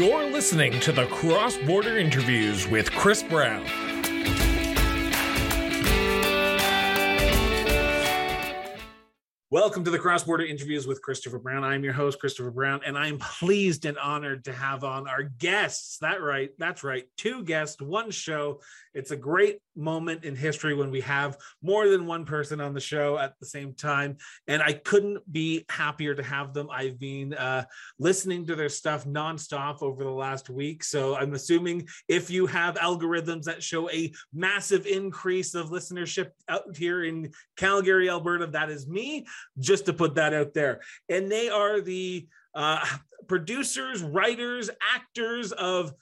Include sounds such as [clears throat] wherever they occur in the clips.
You're listening to the Cross Border Interviews with Chris Brown. Welcome to the Cross Border Interviews with Christopher Brown. I'm your host, Christopher Brown, and I'm pleased and honored to have on our guests. That right, that's right, two guests, one show. It's a great moment in history when we have more than one person on the show at the same time, and I couldn't be happier to have them. I've been uh, listening to their stuff nonstop over the last week, so I'm assuming if you have algorithms that show a massive increase of listenership out here in Calgary, Alberta, that is me just to put that out there. And they are the uh, producers, writers, actors of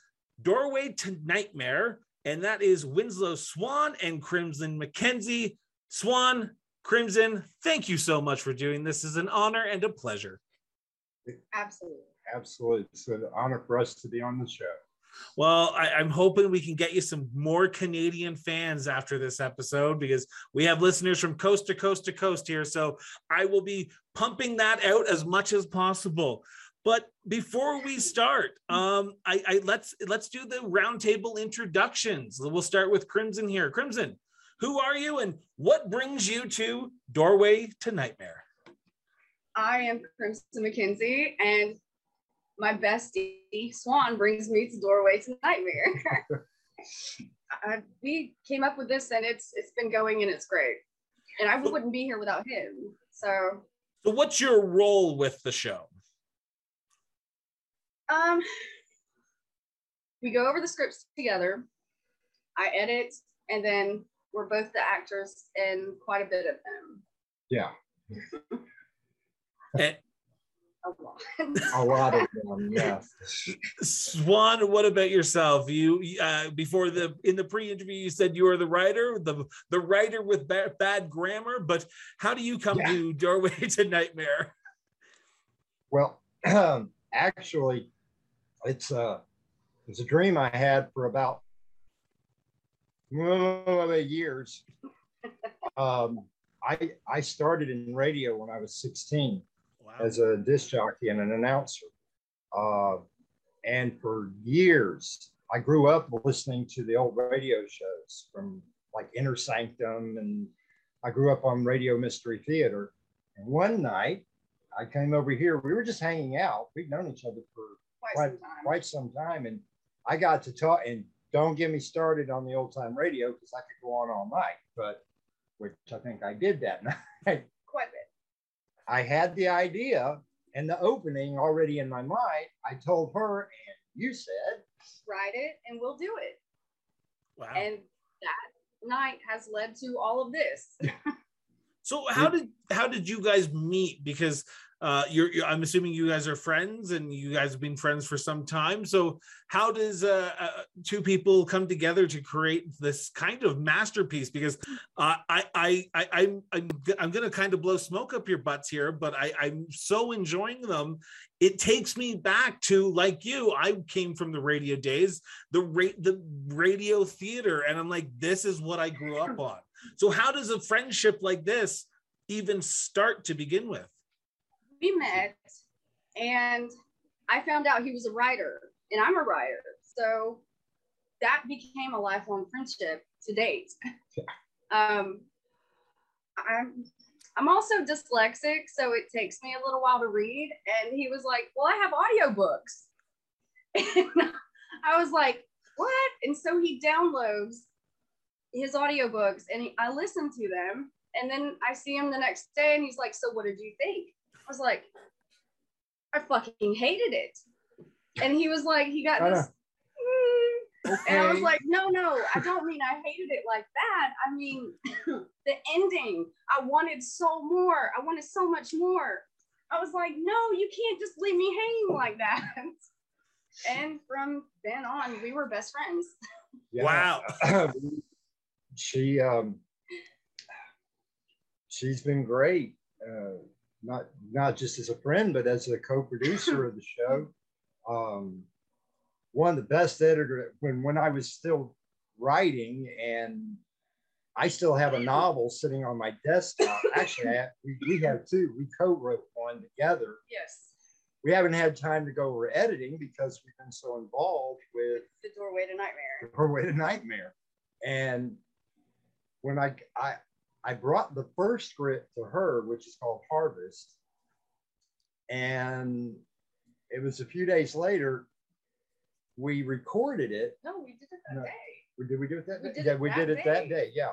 Doorway to Nightmare, and that is Winslow Swan and Crimson McKenzie. Swan, Crimson, thank you so much for doing this. Is an honor and a pleasure. Absolutely. Absolutely. It's an honor for us to be on the show. Well, I, am hoping we can get you some more Canadian fans after this episode because we have listeners from coast to coast to coast here. So I will be pumping that out as much as possible. But before we start, um, I, I let's let's do the roundtable introductions. We'll start with Crimson here. Crimson, who are you and what brings you to Doorway to Nightmare? I am Crimson McKenzie, and my bestie Swan brings me to the Doorway to Nightmare. [laughs] I, we came up with this, and it's it's been going, and it's great. And I wouldn't be here without him. So. So, what's your role with the show? Um, we go over the scripts together. I edit, and then we're both the actors in quite a bit of them. Yeah. and, a lot. [laughs] a lot of them, yes. Swan, what about yourself? You uh, before the in the pre-interview, you said you are the writer, the the writer with ba- bad grammar. But how do you come yeah. to Doorway [laughs] to Nightmare? Well, um, [clears throat] actually, it's a uh, it's a dream I had for about well, years. [laughs] Um, I I started in radio when I was 16 wow. as a disc jockey and an announcer. Uh, and for years, I grew up listening to the old radio shows from like Inner Sanctum, and I grew up on Radio Mystery Theater. And one night, I came over here. We were just hanging out. We'd known each other for quite, quite, some, time. quite some time. And I got to talk, and don't get me started on the old time radio because I could go on all night, but which I think I did that [laughs] night. Quite a bit. I had the idea and the opening already in my mind. I told her, and you said, write it and we'll do it. Wow. And that night has led to all of this. [laughs] so how did how did you guys meet? Because uh, you're, you're, I'm assuming you guys are friends and you guys have been friends for some time. So how does uh, uh, two people come together to create this kind of masterpiece? Because uh, I, I, I, I'm, I'm, I'm going to kind of blow smoke up your butts here, but I, I'm so enjoying them. It takes me back to like you. I came from the radio days, the the radio theater, and I'm like, this is what I grew up on. So how does a friendship like this even start to begin with? We met and I found out he was a writer and I'm a writer. So that became a lifelong friendship to date. [laughs] um, I'm I'm also dyslexic, so it takes me a little while to read. And he was like, Well, I have audiobooks. [laughs] And I was like, What? And so he downloads his audiobooks and he, I listen to them. And then I see him the next day and he's like, So what did you think? I was like, I fucking hated it. And he was like, he got this. Mm. Okay. [laughs] And I was like, no, no, I don't mean I hated it like that. I mean, [clears throat] the ending, I wanted so more. I wanted so much more. I was like, no, you can't just leave me hanging like that. [laughs] and from then on, we were best friends. Yeah. Wow. [clears throat] she, um, she's been great. Uh, not not just as a friend, but as a co-producer of the show. Um, one of the best editor when when I was still writing, and I still have a novel sitting on my desktop. Actually, I, we, we have two. We co-wrote one together. Yes. we haven't had time to go over editing because we've been so involved with the doorway to nightmare. The doorway to nightmare. And when I I I brought the first script to her, which is called Harvest, and it was a few days later. We recorded it. No, we did it that no, day. Did we do it that day? Yeah, we did it day. that day. Yeah,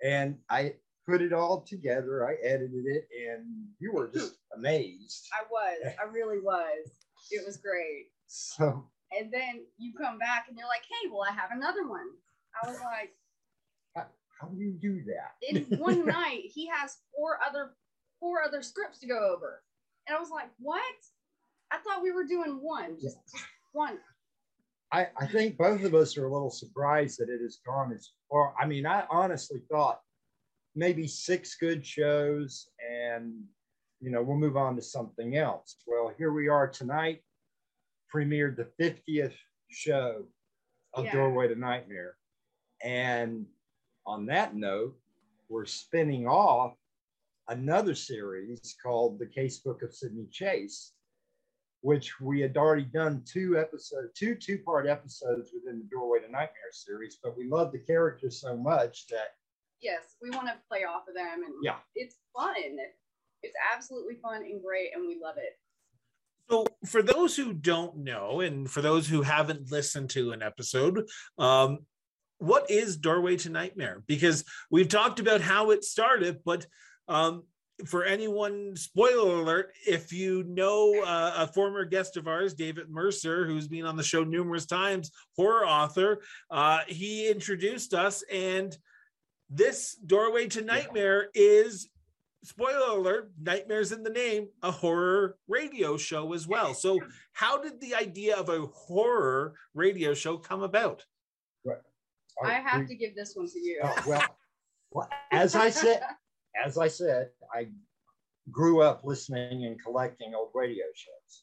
and I put it all together. I edited it, and you were just [laughs] amazed. I was. I really was. It was great. [laughs] So. And then you come back and you're like, "Hey, well, I have another one." I was like, "How, do you do that?" In one night, he has four other four other scripts to go over, and I was like, "What?" I thought we were doing one, just, just one. I, I think both of us are a little surprised that it has gone as far. I mean, I honestly thought maybe six good shows and you know we'll move on to something else well here we are tonight premiered the 50th show of yeah. doorway to nightmare and on that note we're spinning off another series called the casebook of sydney chase which we had already done two episodes two two part episodes within the doorway to nightmare series but we love the characters so much that yes, we want to play off of them, and yeah, it's fun. It's absolutely fun and great, and we love it. So, for those who don't know, and for those who haven't listened to an episode, um, what is Doorway to Nightmare? Because we've talked about how it started, but um, for anyone, spoiler alert, if you know uh, a former guest of ours, David Mercer, who's been on the show numerous times, horror author, uh, he introduced us and this doorway to nightmare is spoiler alert nightmares in the name a horror radio show as well so [laughs] how did the idea of a horror radio show come about. I have to give this one to you oh, well, [laughs] well as i said as i said i grew up listening and collecting old radio shows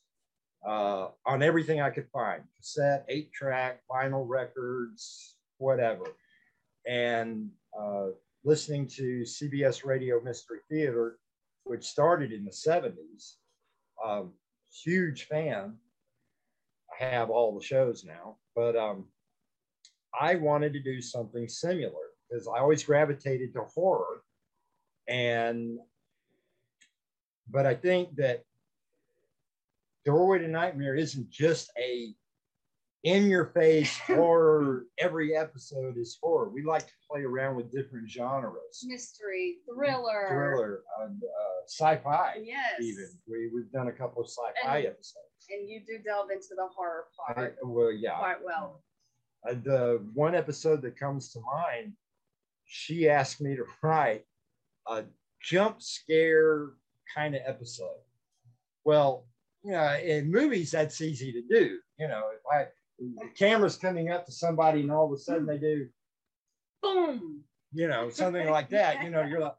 uh, on everything i could find cassette eight track vinyl records whatever and uh, listening to CBS Radio Mystery Theater, which started in the 70s. Um, huge fan. I have all the shows now, but um, I wanted to do something similar because I always gravitated to horror. And, but I think that Doorway to Nightmare isn't just a in your face [laughs] horror. Every episode is horror. We like to play around with different genres mystery, thriller, thriller, and uh, sci fi. Yes. Even. We, we've done a couple of sci fi episodes. And you do delve into the horror part. I, well, yeah. Quite well. Uh, the one episode that comes to mind, she asked me to write a jump scare kind of episode. Well, you know, in movies, that's easy to do. You know, if I the camera's coming up to somebody and all of a sudden they do boom you know something like that you know you're like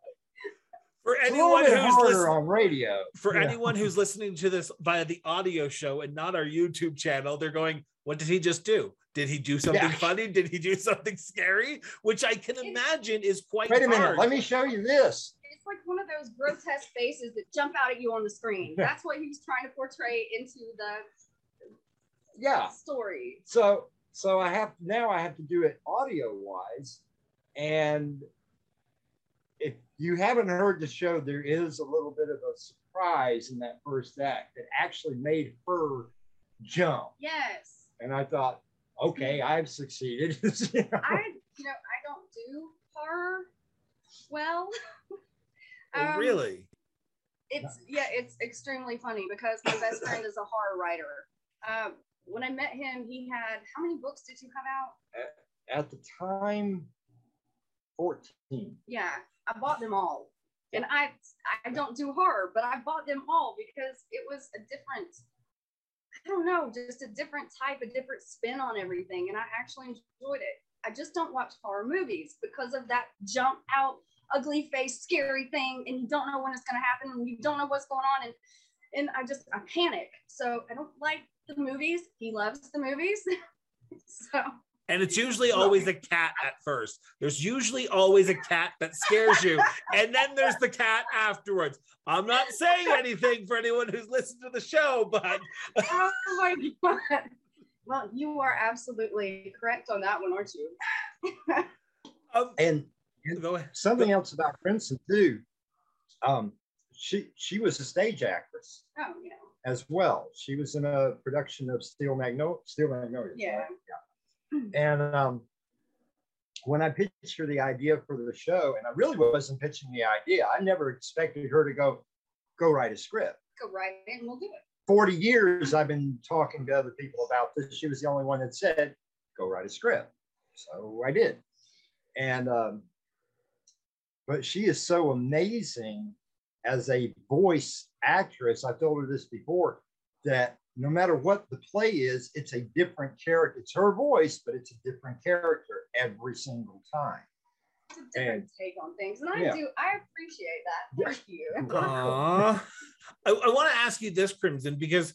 for anyone who's listening on radio for yeah. anyone who's listening to this via the audio show and not our youtube channel they're going what did he just do did he do something yeah. funny did he do [laughs] something scary which i can imagine is quite wait a minute hard. let me show you this it's like one of those grotesque faces that jump out at you on the screen that's what he's trying to portray into the yeah story. So so I have now I have to do it audio wise, and if you haven't heard the show, there is a little bit of a surprise in that first act that actually made her jump. Yes. And I thought, okay, I've succeeded. [laughs] you know? I you know I don't do horror well. Oh, um, really? It's yeah, it's extremely funny because my best friend is a horror writer. Um, when I met him, he had how many books did you have out? At, at the time, 14. Yeah, I bought them all. And I I don't do horror, but I bought them all because it was a different, I don't know, just a different type, a different spin on everything. And I actually enjoyed it. I just don't watch horror movies because of that jump out, ugly face, scary thing, and you don't know when it's gonna happen and you don't know what's going on. And and I just I panic. So I don't like the movies. He loves the movies. [laughs] so And it's usually always a cat at first. There's usually always a cat that scares you. And then there's the cat afterwards. I'm not saying anything for anyone who's listened to the show, but. [laughs] oh my God. Well, you are absolutely correct on that one, aren't you? [laughs] um, and, and Go ahead. something else about Crimson, too. Um, she she was a stage actress. Oh, yeah. As well. She was in a production of Steel Magnolia. Steel Magnolia. Yeah. Right? Yeah. And um, when I pitched her the idea for the show, and I really wasn't pitching the idea, I never expected her to go, go write a script. Go write it and we'll do it. 40 years I've been talking to other people about this. She was the only one that said, go write a script. So I did. And, um, but she is so amazing as a voice actress. I told her this before that no matter what the play is, it's a different character. It's her voice, but it's a different character every single time. It's a different and, take on things, and I yeah. do. I appreciate that. Thank you. [laughs] Aww. I, I want to ask you this, Crimson, because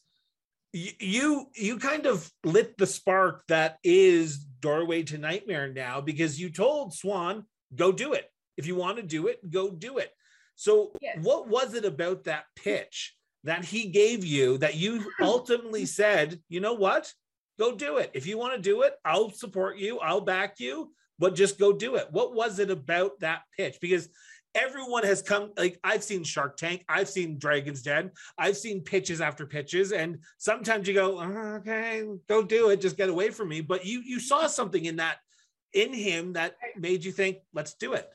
you you kind of lit the spark that is doorway to nightmare now because you told swan go do it if you want to do it go do it so yes. what was it about that pitch that he gave you that you [laughs] ultimately said, you know what? Go do it. If you want to do it, I'll support you, I'll back you, but just go do it. What was it about that pitch? Because everyone has come like I've seen Shark Tank, I've seen Dragon's Den, I've seen pitches after pitches, and sometimes you go, oh, okay, go do it, just get away from me. But you you saw something in that in him that made you think, let's do it.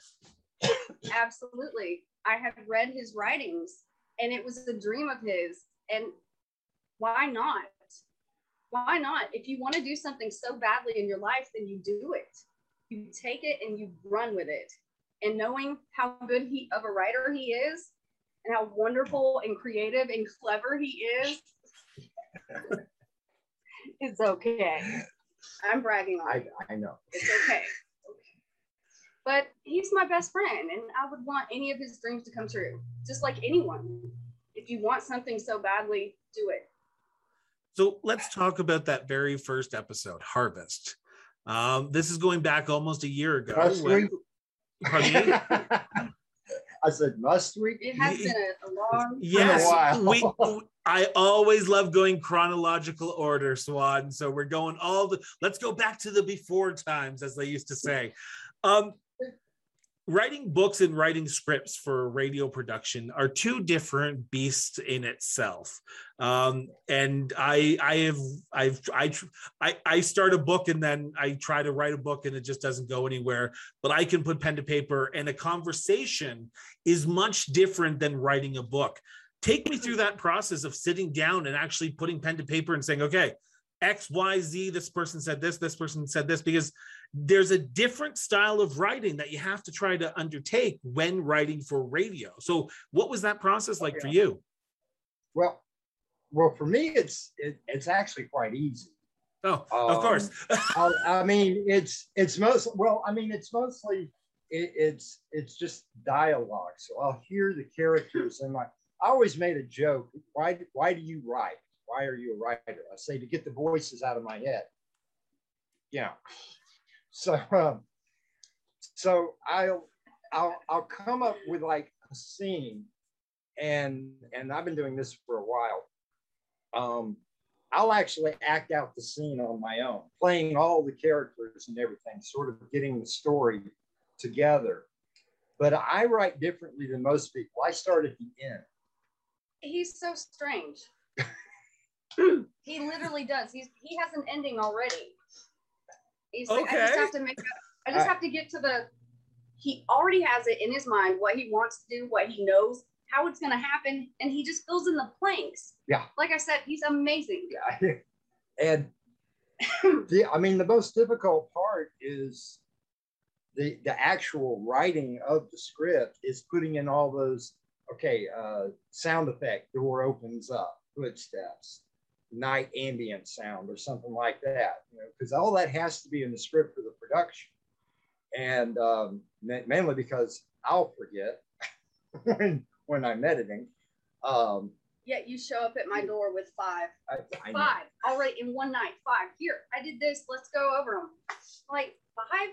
Absolutely. I have read his writings and it was a dream of his. And why not? Why not? If you want to do something so badly in your life, then you do it. You take it and you run with it. And knowing how good he of a writer he is, and how wonderful and creative and clever he is, [laughs] it's okay. I'm bragging on I, I know. It's okay. But he's my best friend, and I would want any of his dreams to come true, just like anyone. If you want something so badly, do it. So let's talk about that very first episode, Harvest. Um, this is going back almost a year ago. When, [laughs] I said, must we? It has been a, a long [laughs] yes, we, I always love going chronological order, Swan. So we're going all the. Let's go back to the before times, as they used to say. Um, writing books and writing scripts for radio production are two different beasts in itself. Um, and i i have i've I, I i start a book and then i try to write a book and it just doesn't go anywhere. But i can put pen to paper and a conversation is much different than writing a book. Take me through that process of sitting down and actually putting pen to paper and saying okay X, Y, Z, this person said this, this person said this, because there's a different style of writing that you have to try to undertake when writing for radio. So, what was that process like for you? Well, well, for me, it's it, it's actually quite easy. Oh, um, of course. [laughs] I, I, mean, it's it's most well. I mean, it's mostly it, it's it's just dialogue. So I'll hear the characters and my. I always made a joke. Why why do you write? Why are you a writer? I say to get the voices out of my head. Yeah. So, um, so I'll, I'll, I'll come up with like a scene and, and I've been doing this for a while. Um, I'll actually act out the scene on my own, playing all the characters and everything, sort of getting the story together. But I write differently than most people. I start at the end. He's so strange. [laughs] he literally does. He's he has an ending already. He's okay. like, I just have to make. I just have to get to the. He already has it in his mind what he wants to do, what he knows, how it's going to happen, and he just fills in the blanks. Yeah. Like I said, he's amazing. Yeah. And [laughs] the, I mean, the most difficult part is the the actual writing of the script is putting in all those. Okay, uh, sound effect. Door opens up. Footsteps night ambient sound or something like that, you know, because all that has to be in the script for the production. And um, mainly because I'll forget [laughs] when, when I'm editing. Um, Yet you show up at my door with five. I, I know. Five already in one night. Five. Here, I did this. Let's go over them. Like five.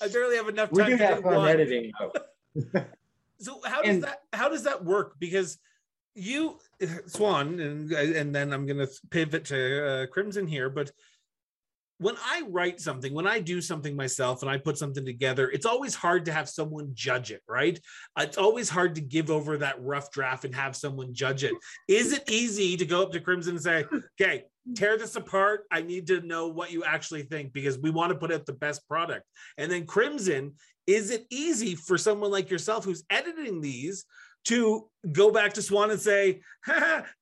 I barely have enough time. We time do to have fun one. editing though. [laughs] So how does And- that how does that work? Because you Swan and and then I'm gonna pivot to uh, Crimson here, but when I write something, when I do something myself and I put something together, it's always hard to have someone judge it, right? It's always hard to give over that rough draft and have someone judge it. Is it easy to go up to Crimson and say, okay, tear this apart? I need to know what you actually think because we want to put out the best product. And then Crimson, is it easy for someone like yourself who's editing these to go back to Swan and say,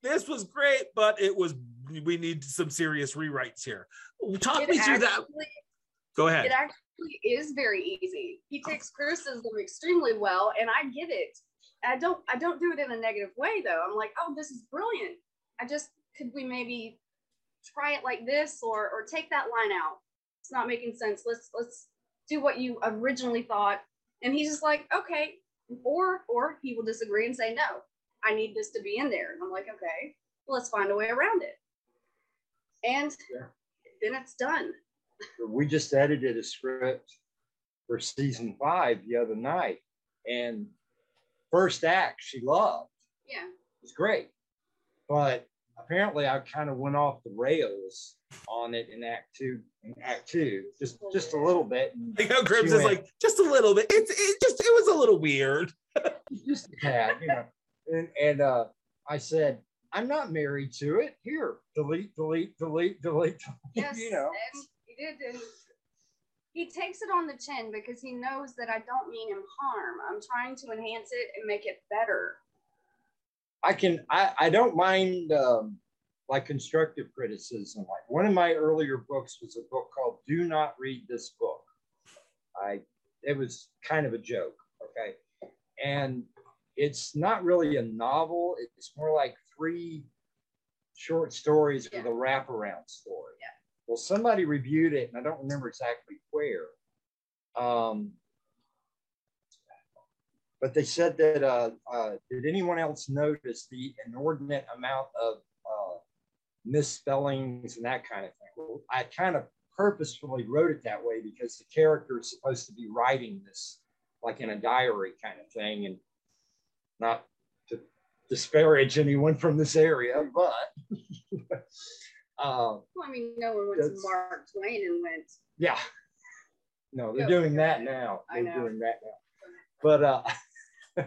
this was great, but it was we need some serious rewrites here. Talk It me through that. actually- Go It actually is very easy. He takes criticism extremely well, and I get it. I don't. I don't do it in a negative way though. I'm like, oh, this is brilliant. I just could we maybe try it like this, or or take that line out. It's not making sense. Let's let's do what you originally thought. And he's just like, okay. Or or he will disagree and say, no, I need this to be in there. And I'm like, okay, well, let's find a way around it. And Yeah. then it's done. [laughs] we just edited a script for season five the other night, and first act she loved. Yeah. It was great, but apparently I kind of went off the rails on it in Act Two. In Act Two, just just a little bit. and Like how she Crimson's went, like just a little bit. It's it just it was a little weird. [laughs] just a tad, you know. And and uh, I said, I'm not married to it. Here, delete, delete, delete, delete. Yes, you know. and he did, and he takes it on the chin because he knows that I don't mean him harm. I'm trying to enhance it and make it better. I can I, I don't mind um, like constructive criticism. Like one of my earlier books was a book called Do Not Read This Book. I it was kind of a joke, okay? And it's not really a novel, it's more like three short stories with a wraparound story. Yeah. Well, somebody reviewed it, and I don't remember exactly where. Um, but they said that uh, uh, did anyone else notice the inordinate amount of misspellings and that kind of thing? Well, I kind of purposefully wrote it that way because the character is supposed to be writing this like in a diary kind of thing, and not to disparage anyone from this area, but uh, [laughs] Well, I mean, no one went to Mark Twain and went, yeah. No, they're doing that now. They're doing that now. But uh [laughs]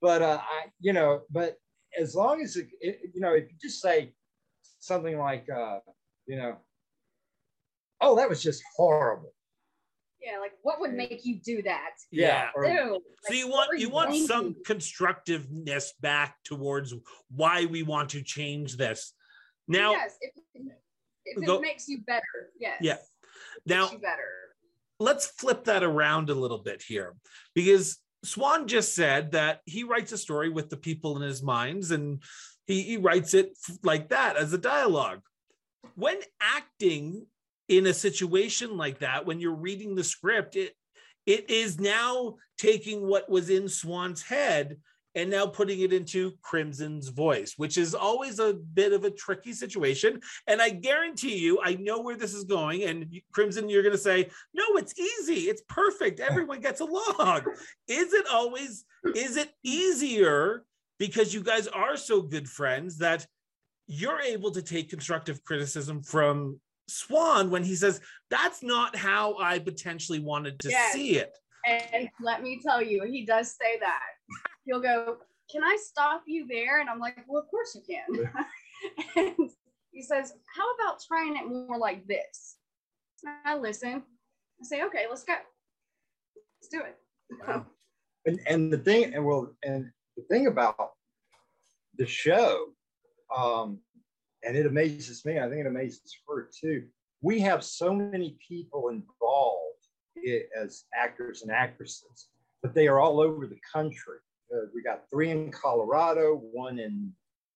but uh I you know, but as long as it, it you know, if you just say something like uh, you know, oh, that was just horrible. yeah, like what would make you do that? Yeah. or- Ew. So you want were you want thinking? some constructiveness back towards why we want to change this. Now yes, if, if Go- it makes you better, yes. Yeah. now makes you better. let's flip that around a little bit here because Swan just said that he writes a story with the people in his minds and he, he writes it like that as a dialogue. When acting in a situation like that, when you're reading the script, it it is now taking what was in Swan's head and now putting it into Crimson's voice, which is always a bit of a tricky situation. And I guarantee you, I know where this is going. And Crimson, you're going to say, no, it's easy. It's perfect. Everyone gets along. Is it always, is it easier because you guys are so good friends that you're able to take constructive criticism from Swan when he says, that's not how I potentially wanted to Yes. see it? And let me tell you, he does say that. He'll go, Can I stop you there? And I'm like, Well, of course you can. [laughs] and he says, How about trying it more like this? And I listen. I say, Okay, let's go. Let's do it. Wow. and, and the thing and well and the thing about the show um and it amazes me i think it amazes her too we have so many people involved as actors and actresses but they are all over the country uh, we got three in colorado one in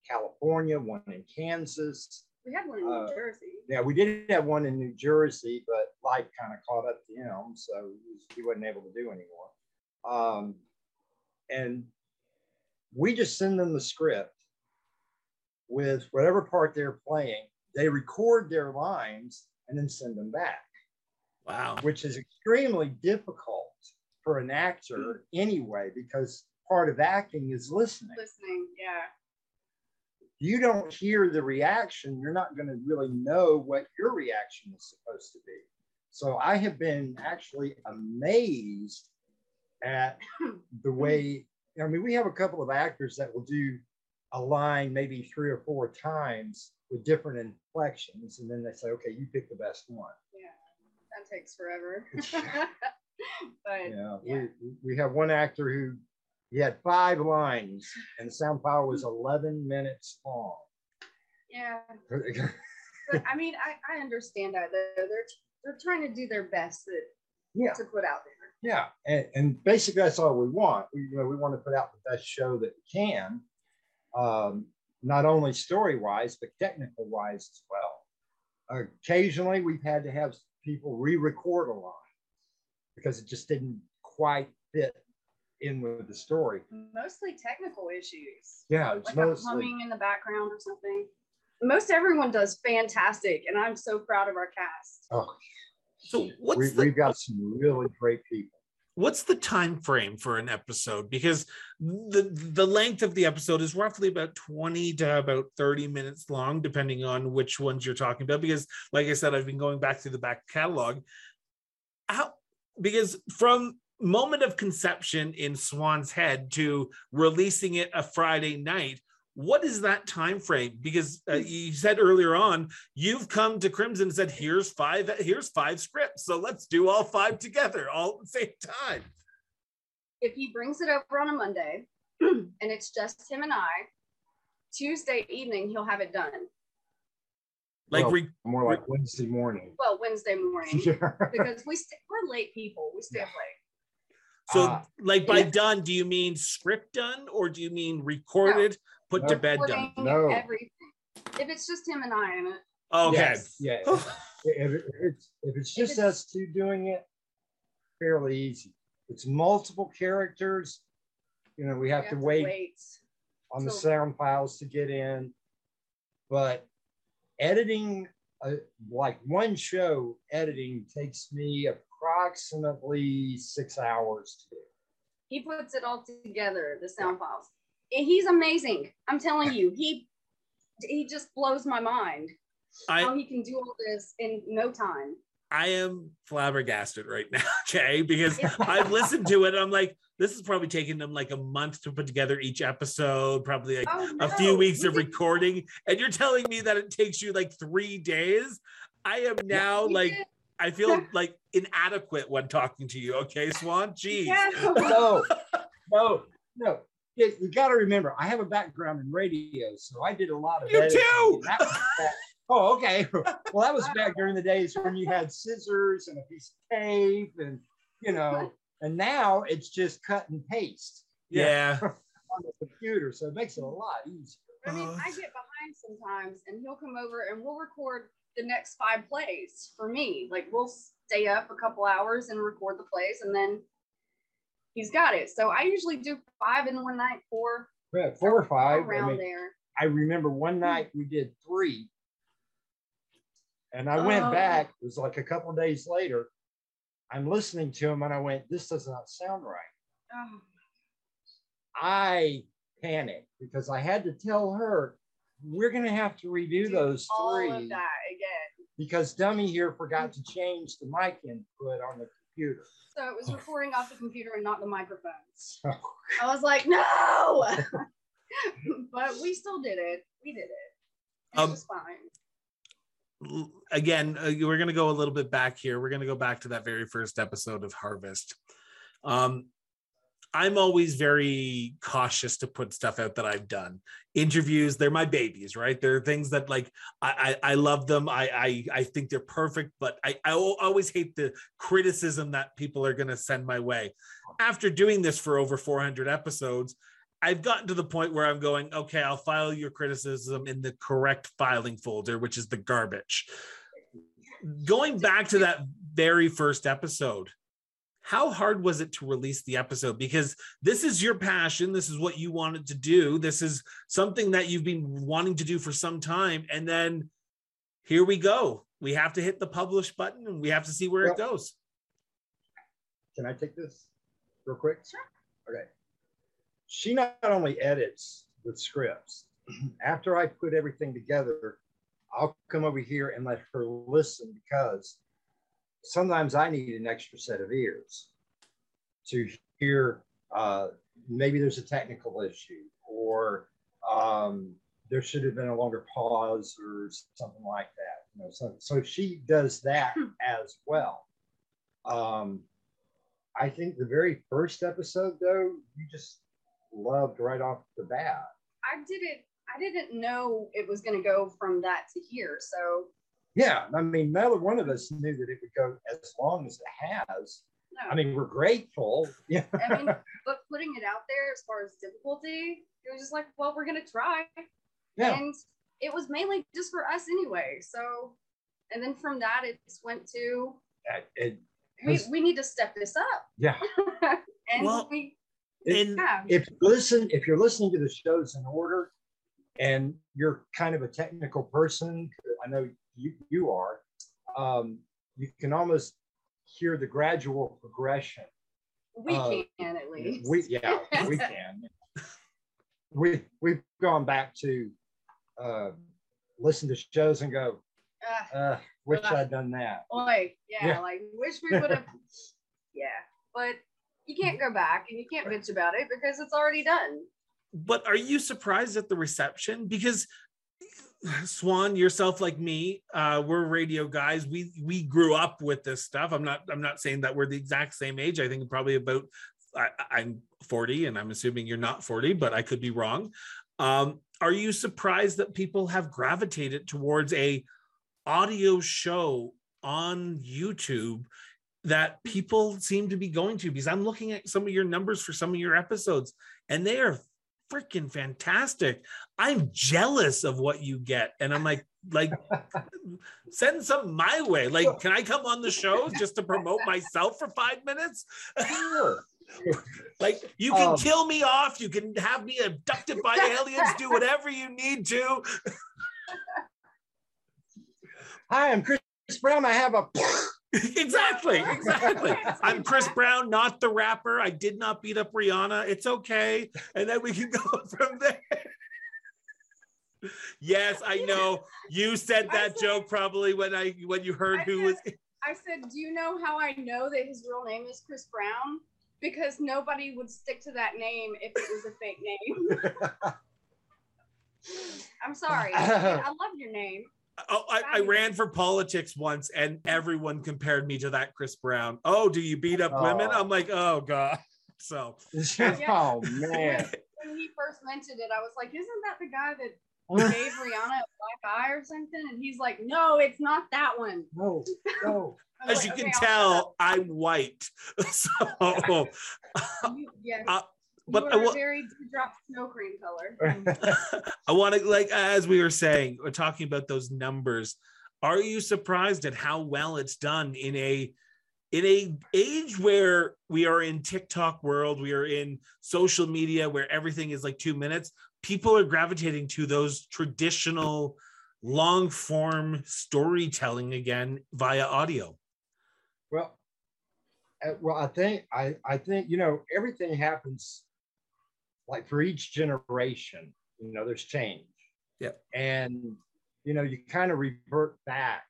california one in kansas We had one in New Uh, Jersey. yeah, we did have one in New Jersey, but life kind of caught up to him, so he, was, he wasn't able to do anymore. Um, and we just send them the script with whatever part they're playing. They record their lines and then send them back. Wow. Which is extremely difficult for an actor anyway, because part of acting is listening. Listening, yeah. You don't hear the reaction, you're not going to really know what your reaction is supposed to be. So I have been actually amazed at the way, I mean, we have a couple of actors that will do a line maybe three or four times with different inflections. And then they say, okay, you pick the best one. Yeah, that takes forever. [laughs] [laughs] but yeah, yeah. We, we have one actor who he had five lines and the sound file was 11 minutes long. Yeah. [laughs] but I mean, I, I understand that they're, they're, they're trying to do their best to, yeah. to put out there. Yeah. And, and basically that's all we want. We, you know, we want to put out the best show that we can um, not only story wise, but technical wise as well. Occasionally, we've had to have people re record a line because it just didn't quite fit in with the story. Mostly technical issues. Yeah, it's like mostly humming in the background or something. Most everyone does fantastic, and I'm so proud of our cast. Oh, so what's we, the, we've got some really great people. What's the time frame for an episode? Because the the length of the episode is roughly about 20 to about 30 minutes long depending on which ones you're talking about. Because like i said i've been going back through the back catalog. How because from moment of conception in swan's head to releasing it a friday night what is that time frame because uh, you said earlier on you've come to crimson and said here's five here's five scripts so let's do all five together all at the same time if he brings it over on a monday [clears throat] and it's just him and i tuesday evening he'll have it done like well, re- more like wednesday morning well wednesday morning [laughs] because we st- we're late people we stay yeah. late so, uh, like by yeah. done, do you mean script done or do you mean recorded? No put no. to bed done. No. Everything. If it's just him and I in it. Okay. Yes. Yeah. if, if, it's if it's just if it's, us two doing it, fairly easy. It's multiple characters. You know, we have, we to, have wait to, wait on so, the sound files to get in. But editing, uh, like one show, editing takes me approximately six hours to do. He puts it all together, the sound files he's amazing. I'm telling you, he he just blows my mind I, how he can do all this in no time. I am flabbergasted right now, [laughs] okay? Because I've listened to it. I'm like, this is probably taking them like a month to put together each episode, probably like oh, no. a few weeks we of did. recording. And you're telling me that it takes you like three days. I am now like did. I feel like inadequate when talking to you. Okay, Swan. Jeez. Yeah. no, no, no you, you got to remember, I have a background in radio, so I did a lot of. You too. [laughs] oh, okay. Well, that was back during the days when you had scissors and a piece of tape, and you know, and now it's just cut and paste. Yeah. [laughs] on the computer, so it makes it a lot easier. I mean, uh-huh. I get behind sometimes, and he'll come over and we'll record the next five plays for me. Like we'll stay up a couple hours and record the plays, and then he's got it. So I usually do five in one night, four. Yeah, four or five around I mean, there. I remember one hmm. night we did three, and I went oh. back. It was like a couple days later. I'm listening to him, and I went, "This does not sound right." Oh. I panicked because I had to tell her we're going to have to redo those three. All of that again. Because Dummy here forgot hmm. to change the mic input on the computer. So it was recording off the computer and not the microphones. I was like, no. [laughs] but we still did it. We did it. Um, it was fine. Again, uh, we're going to go a little bit back here. We're going to go back to that very first episode of Harvest. Um, I'm always very cautious to put stuff out that I've done. Interviews, they're my babies, right? They're things that like I I, I love them. I, I I think they're perfect, but I, I always hate the criticism that people are gonna send my way. After doing this for over 400 episodes, I've gotten to the point where I'm going, okay, I'll file your criticism in the correct filing folder, which is the garbage. Going back to that very first episode, how hard was it to release the episode? Because this is your passion. This is what you wanted to do. This is something that you've been wanting to do for some time. And then here we go. We have to hit the publish button and we have to see where it goes. Can i take this real quick? Sure. Okay. She not only edits the scripts [clears throat] after i put everything together i'll come over here and let her listen because sometimes I need an extra set of ears to hear uh, maybe there's a technical issue or um, there should have been a longer pause or something like that. You know, so, so she does that hmm. as well. Um, I think the very first episode, though, you just loved right off the bat. I didn't. I didn't know it was going to go from that to here. So yeah, I mean, neither one of us knew that it would go as long as it has. No. I mean, we're grateful. [laughs] Yeah. I mean, but putting it out there as far as difficulty, it was just like, well, we're gonna try. Yeah. And it was mainly just for us anyway. So, and then from that, it just went to it, we, we need to step this up. Yeah. [laughs] and well, we. And yeah. if listen, if you're listening to the shows in order, and you're kind of a technical person, I know you, you are, um, you can almost hear the gradual progression. We uh, can at least. We yeah, we can. [laughs] we we've gone back to uh, listen to shows and go, uh, uh wish I'd done that. Like yeah, yeah. like wish we would have. [laughs] yeah, but you can't go back and you can't bitch about it because it's already done. But are you surprised at the reception? Because Swan, yourself like me, uh, we're radio guys. We we grew up with this stuff. I'm not I'm not saying that we're the exact same age. I think probably about I, I'm 40, and I'm assuming you're not 40, but I could be wrong. Um, are you surprised that people have gravitated towards a audio show on YouTube that people seem to be going to? Because I'm looking at some of your numbers for some of your episodes, and they are freaking fantastic. I'm jealous of what you get. And I'm like, like, [laughs] send some my way. Like, can I come on the show just to promote myself for five minutes? [laughs] like, you can um, kill me off. You can have me abducted by [laughs] aliens, do whatever you need to. Hi, I'm Chris Brown. I have a [laughs] exactly, exactly. I'm Chris [laughs] Brown, not the rapper. I did not beat up Rihanna. It's okay. And then we can [laughs] go from there. yes, I know. You said that said, joke probably when I when you heard I who said, was I said, Do you know how I know that his real name is Chris Brown? Because nobody would stick to that name if it was a fake name. I'm sorry. I love your name. Oh, I, I, ran for politics once and everyone compared me to that Chris Brown. Oh, do you beat up oh. women? I'm like, oh God. [laughs] So oh man. When he first mentioned it, I was like, isn't that the guy that [laughs] gave Rihanna a black eye or something? And he's like, no, it's not that one. No, no. [laughs] As like, you can tell, I'm white. So yes. Uh, but you are I wa- very drop snow cream color. [laughs] I want to like as we were saying, we're talking about those numbers. Are you surprised at how well it's done in a in a age where we are in TikTok world, we are in social media where everything is like two minutes. People are gravitating to those traditional long form storytelling again via audio. Well, uh, well, I think I I think you know everything happens like for each generation, you know, there's change. Yeah. And, you know, you kind of revert back.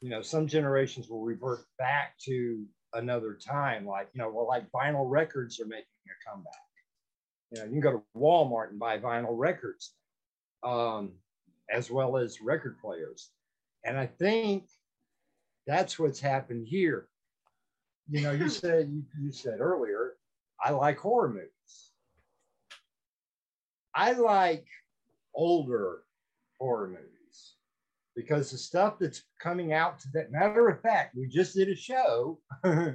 You know, some generations will revert back to another time, like, you know, well, like vinyl records are making a comeback. You know, you can go to Walmart and buy vinyl records, um, as well as record players. And I think that's what's happened here. You know, you [laughs] said you, you said earlier, I like horror movies. I like older horror movies because the stuff that's coming out to that matter of fact, we just did a show, [laughs] uh,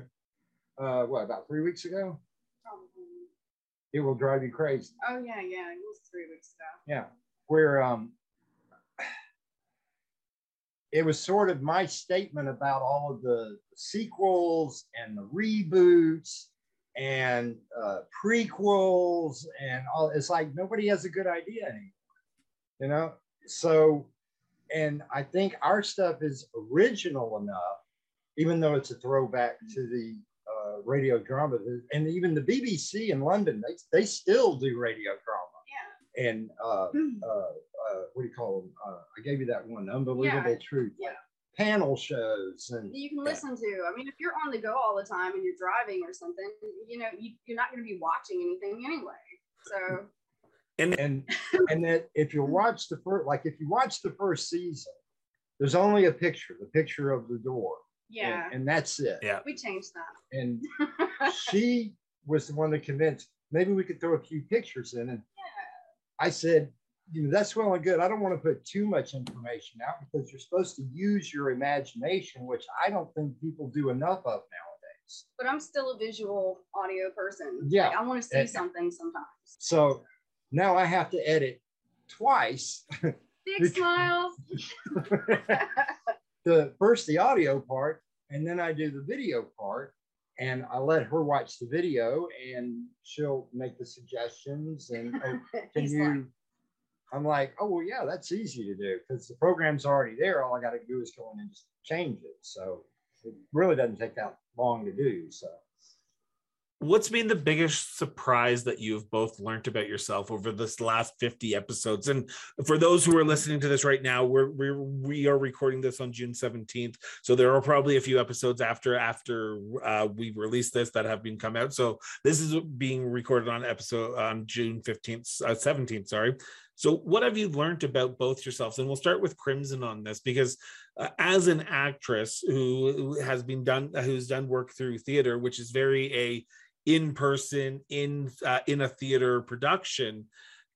what, about three weeks ago? Probably. It will drive you crazy. Oh, yeah, yeah. It was three weeks ago. Yeah. Where um, it was sort of my statement about all of the sequels and the reboots and uh, prequels and all. It's like nobody has a good idea anymore, you know. So, and I think our stuff is original enough, even though it's a throwback to the uh, radio drama, and even the BBC in London, they they still do radio drama. Yeah. And uh, Hmm. uh, uh, what do you call them? Uh, I gave you that one, Unbelievable Yeah. Truth. Yeah. Panel shows and you can Yeah. listen to. I mean, if you're on the go all the time and you're driving or something, you know, you, you're not going to be watching anything anyway. So And and [laughs] and that if you watch the first, like if you watch the first season, there's only a picture, the picture of the door, yeah, and, and that's it. Yeah. we changed that. And [laughs] she was the one that convinced maybe we could throw a few pictures in, and I said, you know, that's well and good. I don't want to put too much information out because you're supposed to use your imagination, which I don't think people do enough of nowadays. but I'm still a visual audio person. Yeah. Like, I want to see Eh. something sometimes. So now I have to edit twice Big [laughs] smile. the first the audio part and then I do the video part and I let her watch the video and she'll make the suggestions and oh, [laughs] can you I'm like oh well yeah that's easy to do because the program's already there. All I got to do is go in and just change it. So it really doesn't take that long to do so. What's been the biggest surprise that you've both learned about yourself over this last 50 episodes? And for those who are listening to this right now we're, we're we are recording this on june 17th so there are probably a few episodes after after uh, we release this that have been come out. So this is being recorded on episode on june 15th uh, 17th sorry so what have you learned about both yourselves? And we'll start with crimson on this because uh, as an actress who, has been done who's done work through theater which is very a in person in uh, in a theater production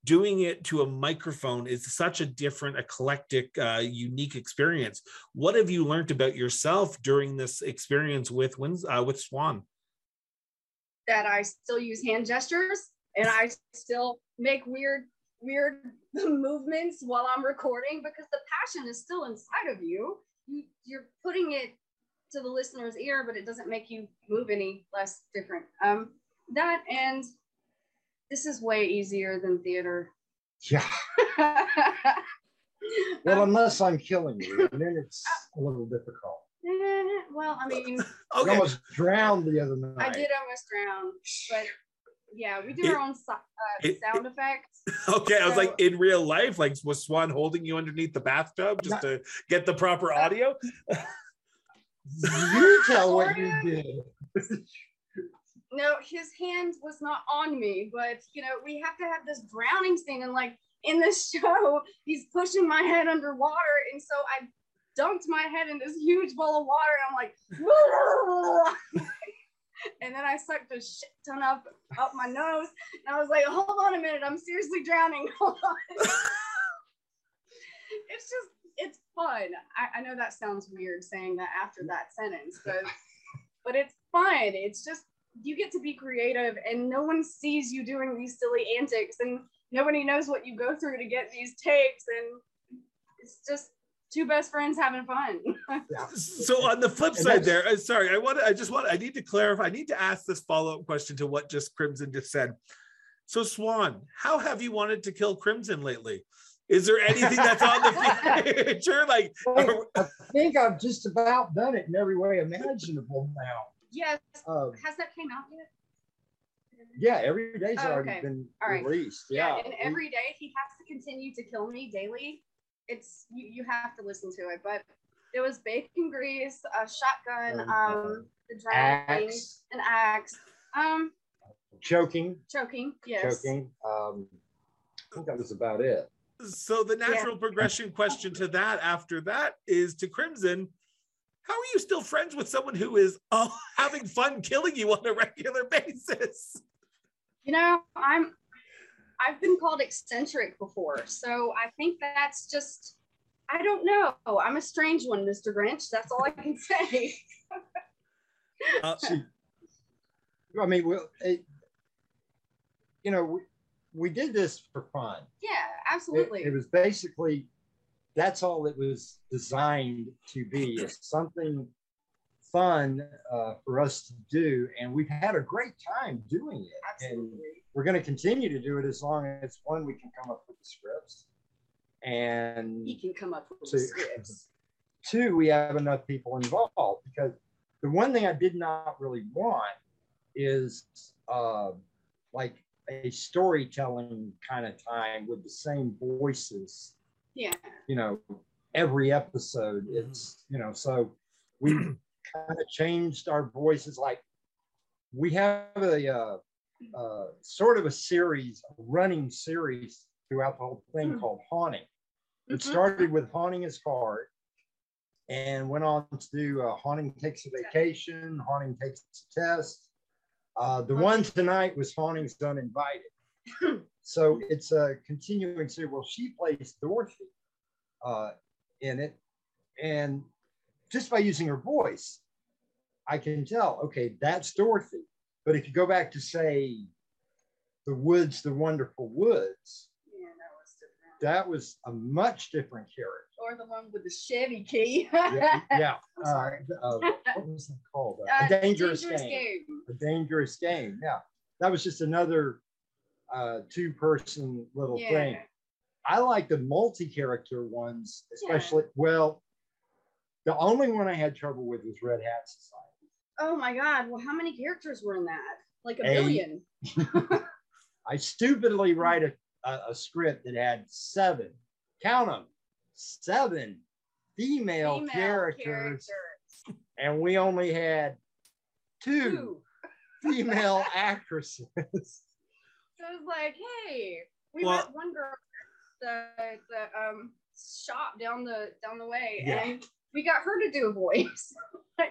doing it to a microphone is such a different eclectic uh, unique experience. What have you learned about yourself during this experience with uh, with swan? That I still use hand gestures and I still make weird, weird [laughs] movements while I'm recording because the passion is still inside of you. you you're putting it to the listener's ear, but it doesn't make you move any less different. Um, that and this is way easier than theater. yeah [laughs] well Um, unless I'm killing you and then it's [laughs] a little difficult eh, well, I mean, I okay almost drowned the other night I did almost drown, but yeah, we do It- our own so- uh, it- sound effects. [laughs] okay i was like in real life like was swan holding you underneath the bathtub just to get the proper audio [laughs] [laughs] you tell what you did No, his hand was not on me, but you know, we have to have this drowning scene. And like in this show, he's pushing my head underwater. And so I dunked my head in this huge bowl of water. And I'm like, and then I sucked a shit ton up up my nose. And I was like, hold on a minute, I'm seriously drowning. [laughs] Hold on. it's just it's fun. I, I know that sounds weird saying that after that sentence, but but it's fun. It's just you get to be creative and no one sees you doing these silly antics and nobody knows what you go through to get these takes and it's just two best friends having fun. [laughs] so on the flip side there uh, sorry i want to i just want i need to clarify i need to ask this follow-up question to what just crimson just said so swan how have you wanted to kill crimson lately is there anything that's on the [laughs] future [laughs] like I think I've just about done it in every way imaginable now. yes. Uh, Has that came out yet? yeah, every day's Oh, already okay. been All right. released. Yeah. Yeah. And every day he has to continue to kill me daily. It's you, you have to listen to it. But it was bacon grease, a shotgun, Um, um, the drowning, Axe, an axe, um, choking, choking. Yes. choking. Um, I think that was about it. so the natural progression question to that after that is to crimson how are you still friends with someone who is oh, [laughs] having fun killing you on a regular basis You know, I'm I've been called eccentric before, so I think that's just I don't know. I'm a strange one, Mr. Grinch. That's all I can say. [laughs] uh, See, [laughs] I mean, well, it, you know, we, we did this for fun. yeah, It, absolutely. it was basically that's all it was designed to be is something fun uh, for us to do. And we've had a great time doing it. Absolutely. And we're going to continue to do it as long as one, we can come up with the scripts. And He can come up with the scripts. [laughs] two, we have enough people involved because the one thing I did not really want is uh, like a storytelling kind of time with the same voices, Yeah. you know, every episode. It's, you know, so we kind of changed our voices. Like we have a uh, uh, sort of a series, a running series throughout the whole thing Mhm. called Haunting. It Mhm. started with Haunting is Hard and went on to do uh, Haunting Takes a Vacation, Haunting Takes a Test. Uh, the one tonight was Haunting's Uninvited. so it's a continuing series. Well, she plays Dorothy uh, in it. And just by using her voice, I can tell, okay, that's Dorothy. But if you go back to, say, The Woods, The Wonderful Woods, Yeah, that was that was a much different character. Or the one with the Chevy key. yeah, yeah. [laughs] Uh, uh, what was that called? Uh, a dangerous, game. game. A dangerous game. Yeah, that was just another uh, two-person little Yeah. thing. I like the multi-character ones, especially. Well, the only one I had trouble with was Red Hat Society. Oh my God. Well, how many characters were in that? Like a Eight. billion. [laughs] [laughs] I stupidly write a, a, a script that had seven, count them, seven female, Female characters, and we only had two. Two. female [laughs] actresses. So it was like, hey, we Well- met one girl at the the um shop down the down the way, Yeah. and we got her to do a voice. [laughs]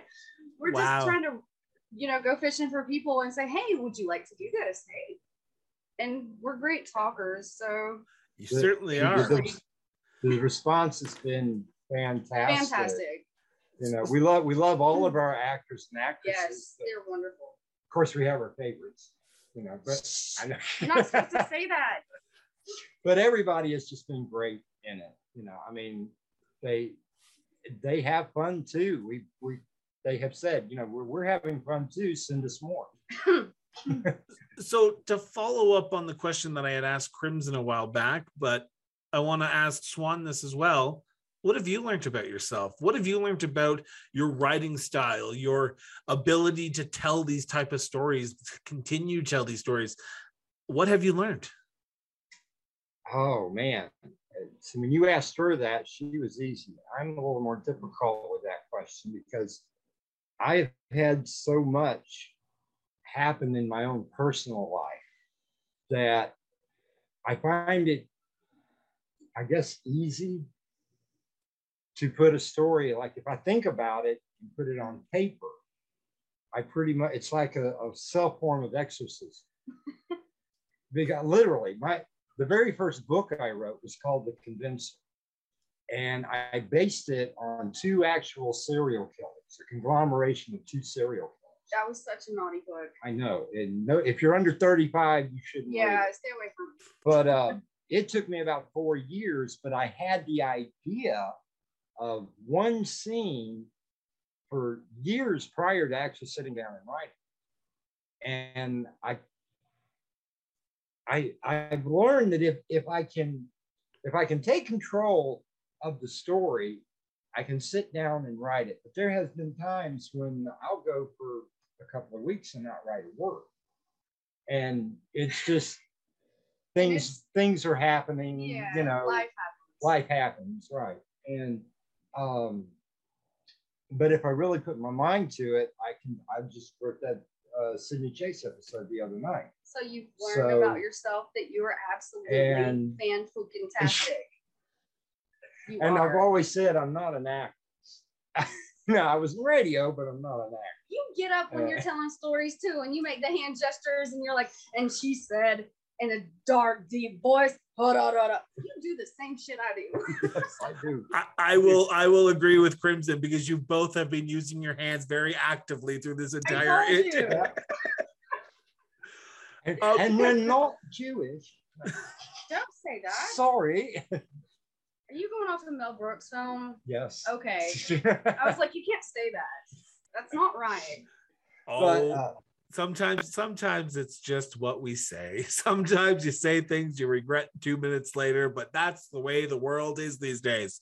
We're Wow. just trying to, you know, go fishing for people and say, hey, would you like to do this? Hey, and we're great talkers, so You The- certainly are. The, the response has been fantastic. fantastic. You know, we love we love all of our actors and actresses. Yes, they're wonderful. Of course, we have our favorites. You know, but I know. You're not supposed to [laughs] say that. but everybody has just been great in it. You know, I mean, they they have fun too. We we they have said, you know, we're, we're having fun too. Send us more. [laughs] so to follow up on the question that I had asked Crimson a while back, but I want to ask Swan this as well. What have you learned about yourself? What have you learned about your writing style, your ability to tell these type of stories, to continue to tell these stories? What have you learned? Oh man. So when you asked her that, she was easy. I'm a little more difficult with that question because I've had so much happen in my own personal life that I find it, I guess, easy to put a story. Like if I think about it and put it on paper, I pretty much, it's like a, a self form of exorcism. [laughs] because literally, my, the very first book I wrote was called The Convincer. And I based it on two actual serial killers, a conglomeration of two serial killers. That was such a naughty book. I know. And no, if you're under 35, you shouldn't. read Yeah, stay away from it. But uh, [laughs] it took me about four years, but I had the idea of one scene for years prior to actually sitting down and writing. And I I I've learned that if if I can if I can take control of the story, I can sit down and write it. But there has been times when I'll go for a couple of weeks and not write a word. And it's just [laughs] things It's- things are happening, Yeah, you know life happens. life happens, right? And um, but if I really put my mind to it, I can. I just wrote that uh, Sydney Chase episode the other night. So you've learned So- about yourself that you are absolutely And- fan fucking tastic. [laughs] You And I've always said I'm not an actor. [laughs] no, I was in radio, but I'm not an actor. you get up when you're Uh. telling stories too, and you make the hand gestures, and you're like, and she said in a dark, deep voice, you do the same shit I do. [laughs] yes, I do. I, I will I will agree with Crimson because you both have been using your hands very actively through this entire told you. [laughs] And, Um, and they're not Jewish. [laughs] Don't say that. Sorry. Are you going off the Mel Brooks film? Yes. Okay. I was like, you can't say that. That's not right. Oh, but, uh, sometimes sometimes it's just what we say. [laughs] Sometimes you say things you regret two minutes later, but that's the way the world is these days.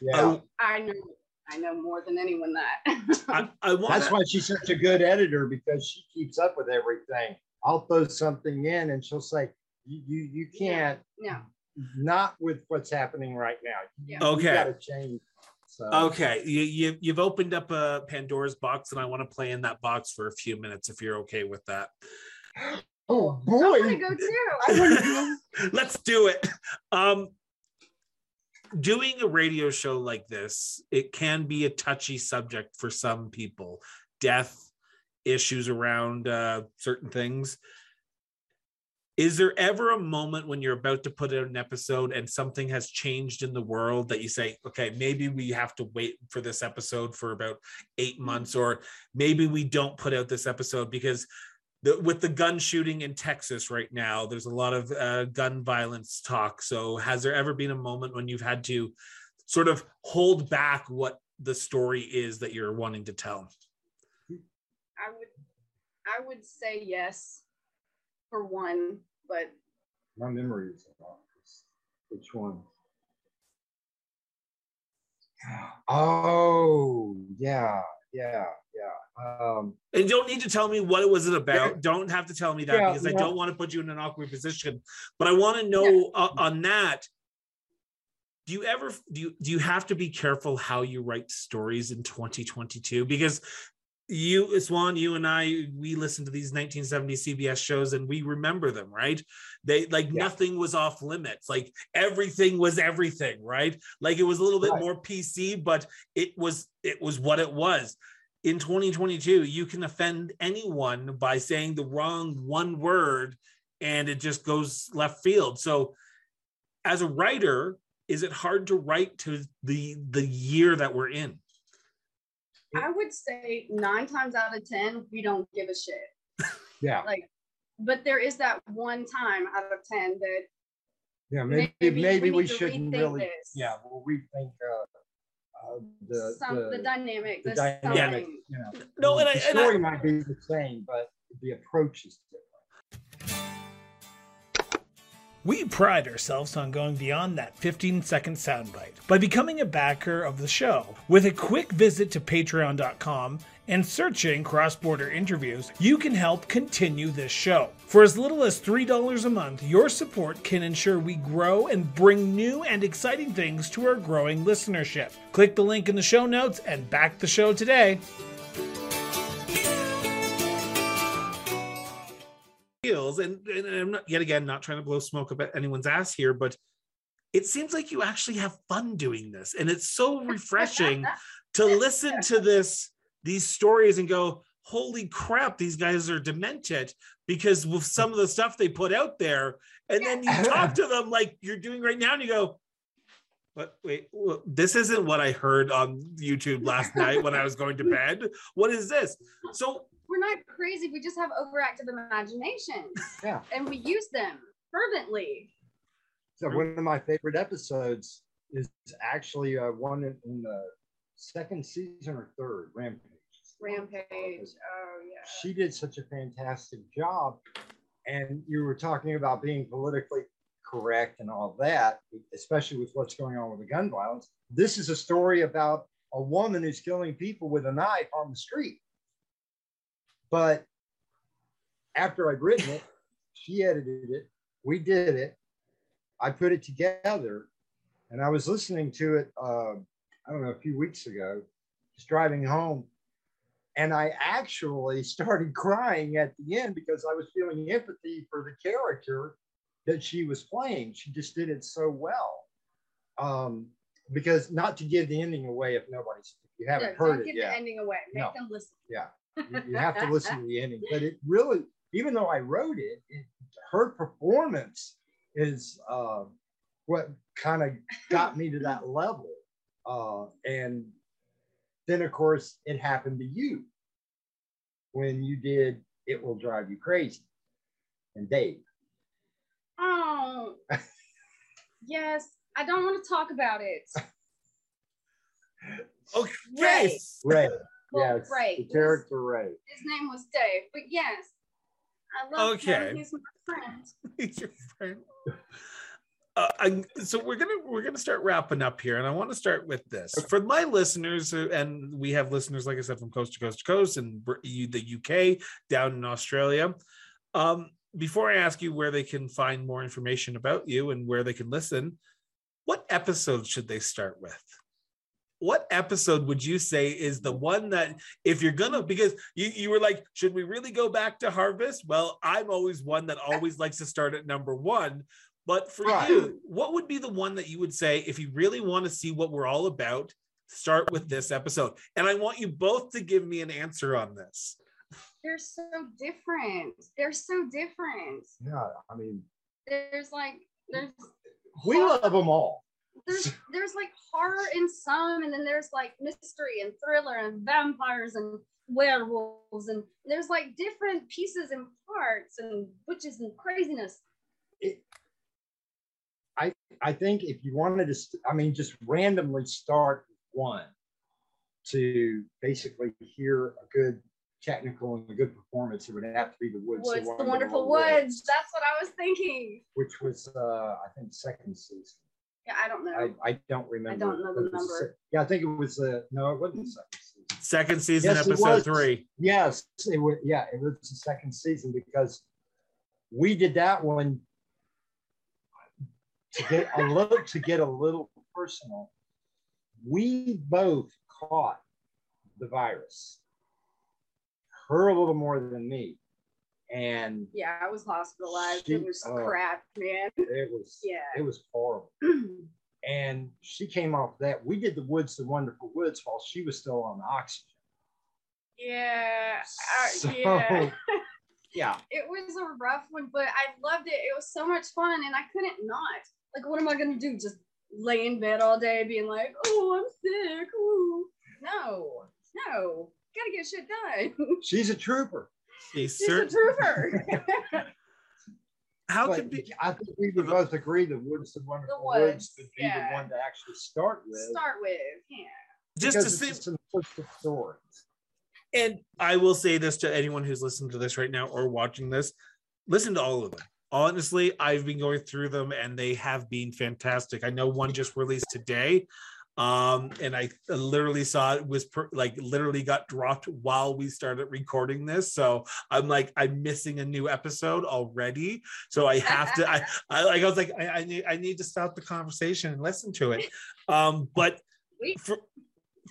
Yeah. Oh, I know. I know more than anyone that. I, [laughs] I wanna... That's why she's such a good editor because she keeps up with everything. I'll throw something in and she'll say, "You you, you can't." Yeah. Not with what's happening right now. Yeah. Okay. You got to change. So. Okay, you, you you've opened up a Pandora's box, and I want to play in that box for a few minutes if you're okay with that. [gasps] Oh boy, I want to go too. I want to go. Let's do it. Um, doing a radio show like this, it can be a touchy subject for some people. Death, issues around uh, certain things. Is there ever a moment when you're about to put out an episode and something has changed in the world that you say, okay, maybe we have to wait for this episode for about eight months, or maybe we don't put out this episode because the, with the gun shooting in Texas right now, there's a lot of uh, gun violence talk. So, has there ever been a moment when you've had to sort of hold back what the story is that you're wanting to tell? I would, I would say yes for one, but my memory is off. Which one? Oh, yeah, yeah, yeah. Um, and you don't need to tell me what it was it about. Don't have to tell me that yeah, because I don't want to put you in an awkward position. But I want to know yeah. uh, on that. Do you ever do you do you have to be careful how you write stories in 2022? Because you Swan, you and I, we listen to these 1970 CBS shows and we remember them, right? They like yeah. nothing was off limits, like everything was everything, right? Like it was a little bit right. more PC, but it was it was what it was. In 2022, you can offend anyone by saying the wrong one word and it just goes left field. So as a writer, is it hard to write to the the year that we're in? I would say nine times out of 10, we don't give a shit. [laughs] Yeah. Like, but there is that one time out of 10 that. Yeah, maybe, maybe, maybe we, we shouldn't really. This. Yeah, we'll rethink uh, uh, the, Some, the, the dynamic. The, the dynamic. You know, no, and the I, story and I, might be the same, but the approach is We pride ourselves on going beyond that 15 second soundbite by becoming a backer of the show. With a quick visit to patreon.com and searching cross border interviews, you can help continue this show. For as little as $3 a month, your support can ensure we grow and bring new and exciting things to our growing listenership. Click the link in the show notes and back the show today. Feels, and, and I'm not yet again not trying to blow smoke up anyone's ass here, but it seems like you actually have fun doing this, and it's so [laughs] refreshing to listen to this these stories and go, "Holy crap, these guys are demented!" Because with some of the stuff they put out there, and then you talk to [laughs] them like you're doing right now, and you go, but wait, this isn't what I heard on YouTube last night when I was going to bed. What is this? So we're not crazy. We just have overactive imaginations. [laughs] Yeah. And we use them fervently. So one of my favorite episodes is actually uh, one in, in the second season or third, Rampage. Rampage. Oh yeah. She did such a fantastic job. And you were talking about being politically correct and all that, especially with what's going on with the gun violence. This is a story about a woman who's killing people with a knife on the street. But after I'd written it, she edited it, we did it, I put it together, and I was listening to it, uh, I don't know, a few weeks ago, just driving home. And I actually started crying at the end because I was feeling empathy for the character that she was playing. She just did it so well. Um, because not to give the ending away if nobody's if you haven't heard it give yet. the ending away. Make no. them listen. Yeah you, you have to listen to the ending. But it really, even though I wrote it, it her performance is uh, what kind of got me to that level. Uh, and then, of course, it happened to you when you did It Will Drive You Crazy and Dave. Oh, yes. I don't want to talk about it. [laughs] okay. Ray. Ray. Well, yeah, Ray. The character his, Ray. His name was Dave, but yes, I love okay. him. He's my friend. [laughs] He's your friend. Uh, I, so we're gonna we're gonna start wrapping up here, and I want to start with this for my listeners, and we have listeners, like I said, from coast to coast to coast, and the UK, down in Australia. Um, before I ask you where they can find more information about you and where they can listen, what episode should they start with? What episode would you say is the one that if you're gonna because you, you were like, should we really go back to harvest? Well, I'm always one that always likes to start at number one. But for right. you, what would be the one that you would say if you really want to see what we're all about? Start with this episode. And I want you both to give me an answer on this. They're so different. They're so different. Yeah, I mean, there's like there's we love them all. There's [laughs] there's like horror in some, and then there's like mystery and thriller and vampires and werewolves, and there's like different pieces and parts and witches and craziness. It, I I think if you wanted to, I mean, just randomly start one to basically hear a good technical and a good performance, it would have to be the Woods. Woods, the, the Wonderful Woods. Woods. That's what I was thinking. Which was, uh, I think, second season. Yeah, I don't know. I, I don't remember. I don't know the number. Yeah, I think it was. Uh, no, it wasn't second season. Second season, yes, episode three. Yes, it was. Yeah, it was the second season because we did that one to get a little to get a little personal. We both caught the virus her a little more than me. And yeah, I was hospitalized. She, it was uh, crap, man. It was yeah, it was horrible. [clears throat] and she came off that. We did the Woods, the Wonderful Woods, while she was still on the oxygen. Yeah, uh, so, yeah. [laughs] [laughs] yeah. It was a rough one, but I loved it. It was so much fun, and I couldn't not. Like, what am I gonna do? Just lay in bed all day, being like, "Oh, I'm sick." Ooh. No, no gotta get shit done. [laughs] She's a trooper. She's, She's a trooper. [laughs] How but could be? I think we would both agree that Woods and Wonderful the Woods, woods would be yeah. the one to actually start with. Start with, yeah. Just because to see simplistic stories. And I will say this to anyone who's listening to this right now or watching this: listen to all of them. Honestly, I've been going through them and they have been fantastic. I know one just released today um and i literally saw it was per, like literally got dropped while we started recording this. So i'm like i'm missing a new episode already. So i have to i [laughs] i like i was like I, I need i need to stop the conversation and listen to it. Um but for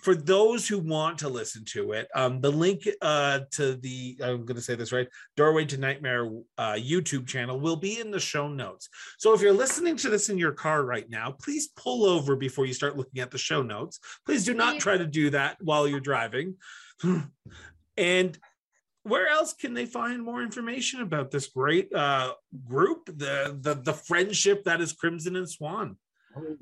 for those who want to listen to it, um, the link uh, to the I'm going to say this right, Doorway to Nightmare uh, YouTube channel will be in the show notes. So if you're listening to this in your car right now, please pull over before you start looking at the show notes. Please do not try to do that while you're driving. [sighs] and where else can they find more information about this great uh, group, the, the the friendship that is Crimson and Swan? Oh.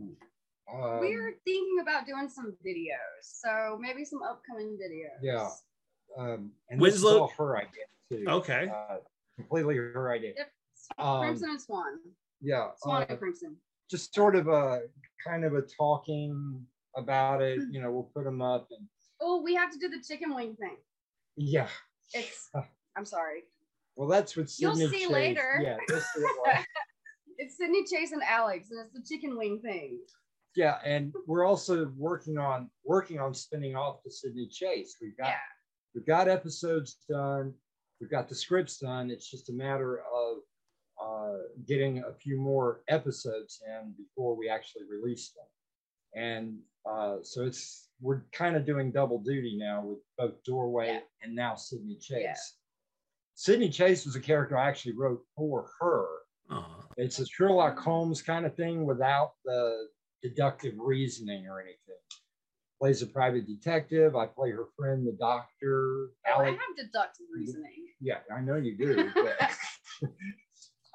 Um, We're thinking about doing some videos, so maybe some upcoming videos. Yeah. Um, and Winslow- this is all her idea too. Okay. Uh, completely her idea. Yep. Um, Crimson and Swan. Yeah. Swan uh, and Crimson. Just sort of a kind of a talking about it. You know, we'll put them up and. Oh, we have to do the chicken wing thing. Yeah. It's. I'm sorry. Well, that's what Sydney You'll see Chase, later. Yeah. [laughs] it's Sydney Chase and Alex, and it's the chicken wing thing yeah, and we're also working on working on spinning off to Sydney Chase. We've got yeah. we've got episodes done, we've got the scripts done. It's just a matter of uh, getting a few more episodes in before we actually release them. And uh, so it's we're kind of doing double duty now with both Doorway yeah. and now Sydney Chase. Yeah. Sydney Chase was a character I actually wrote for her. Uh-huh. It's a Sherlock Holmes kind of thing without the deductive reasoning or anything. Plays a private detective. I play her friend, the doctor. Oh, I have deductive reasoning. Yeah, I know you do. But,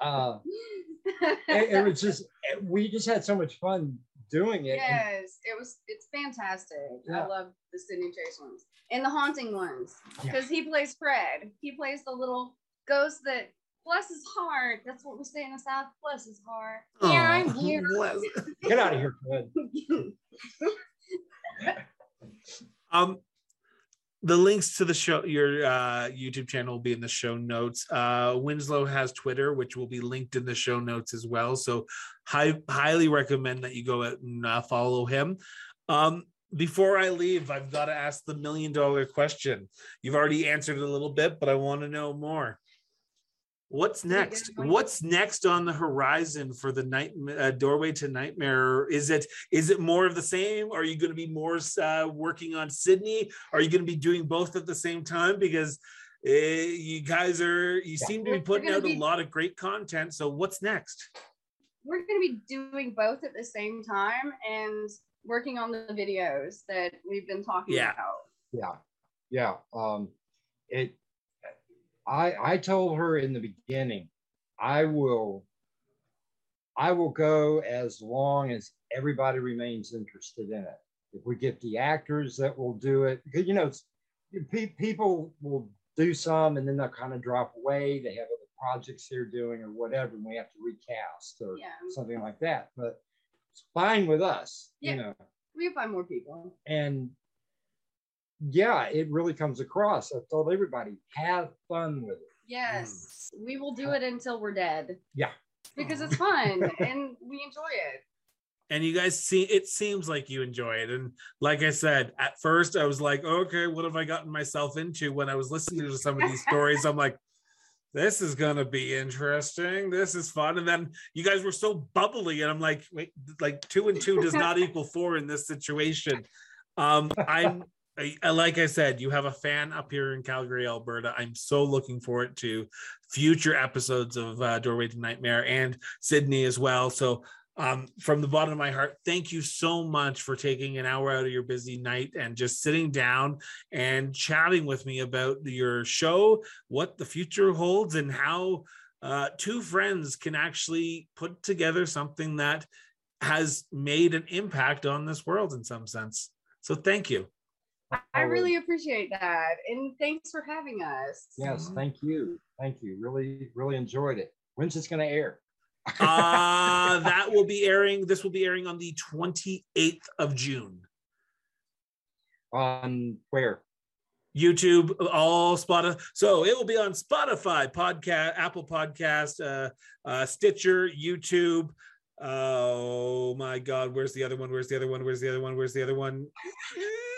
[laughs] uh, [laughs] it, it, was just we just had so much fun doing it. Yes, it was. It's fantastic. Yeah. I love the Sydney Chase ones and the haunting ones because yeah. he plays Fred. He plays the little ghost that bless his heart. That's what we say in the South. Bless his heart. Aww. Here I'm here. [laughs] [laughs] Get out of here, Fred. [laughs] um, the links to the show, your uh, YouTube channel will be in the show notes. Uh, Winslow has Twitter, which will be linked in the show notes as well. So, I highly recommend that you go out and uh, follow him. Um, before I leave, I've got to ask the million dollar question. You've already answered it a little bit, but I want to know more. What's next? What's next on the horizon for the night uh, doorway to nightmare? Is it is it more of the same? Are you going to be more uh, working on Sydney? Are you going to be doing both at the same time? Because uh, you guys are you seem to be putting out be, a lot of great content. So what's next? We're going to be doing both at the same time and working on the videos that we've been talking yeah. about. Yeah, yeah. Um, it I I told her in the beginning, I will I will go as long as everybody remains interested in it. If we get the actors that will do it, because you know, people will do some and then they'll kind of drop away. They have other projects they're doing or whatever, and we have to recast or yeah. something like that. But it's fine with us, yeah. you know. We find more people. And yeah, it really comes across. I told everybody, have fun with it. Yes, mm. we will do it until we're dead. Yeah. Because it's fun [laughs] and we enjoy it. And you guys see, it seems like you enjoy it. And like I said, at first I was like, okay, what have I gotten myself into? When I was listening to some of these stories, I'm like, this is gonna be interesting. This is fun. And then you guys were so bubbly, and I'm like, wait, like two and two does not [laughs] equal four in this situation. Um, I'm I, like I said, you have a fan up here in Calgary, Alberta. I'm so looking forward to future episodes of uh, Doorway to Nightmare and Sydney as well. So, um, from the bottom of my heart, thank you so much for taking an hour out of your busy night and just sitting down and chatting with me about your show, what the future holds, and how uh, two friends can actually put together something that has made an impact on this world in some sense. So, thank you. I really appreciate that. And thanks for having us. Yes, thank you. Thank you. Really, really enjoyed it. When's this going to air? [laughs] uh, that will be airing. This will be airing on the 28th of June. On where? YouTube, all Spotify. So it will be on Spotify, podcast, Apple Podcast, uh, uh, Stitcher, YouTube. Oh my God, where's the other one? Where's the other one? Where's the other one? Where's the other one? [laughs]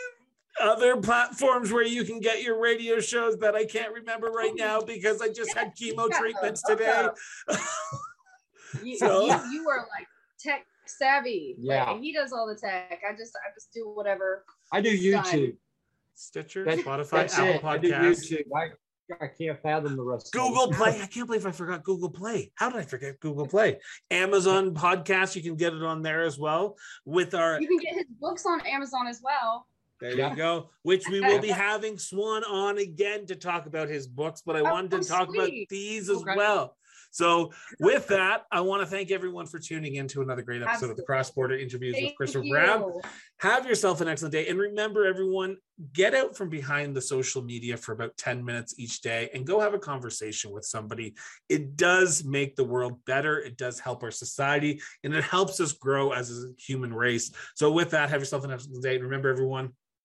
other platforms where you can get your radio shows that I can't remember right now because I just had chemo [laughs] treatments today. [laughs] you, so. you, you are like tech savvy. Yeah. Like, he does all the tech. I just I just do whatever. I do YouTube. Stitcher, that, Spotify, Apple Podcasts. I, I can't fathom the rest. Google Play. [laughs] I can't believe I forgot Google Play. How did I forget Google Play? Amazon podcast. You can get it on there as well. With our, you can get his books on Amazon as well. There you go. Which we will be [laughs] having Swan on again to talk about his books, but I oh, wanted to talk sweet. about these as okay. well. So, with that, I want to thank everyone for tuning in to another great episode Absolutely. of the Cross Border Interviews thank with Christopher you. Brown. Have yourself an excellent day. And remember, everyone, get out from behind the social media for about 10 minutes each day and go have a conversation with somebody. It does make the world better, it does help our society, and it helps us grow as a human race. So, with that, have yourself an excellent day. And remember, everyone,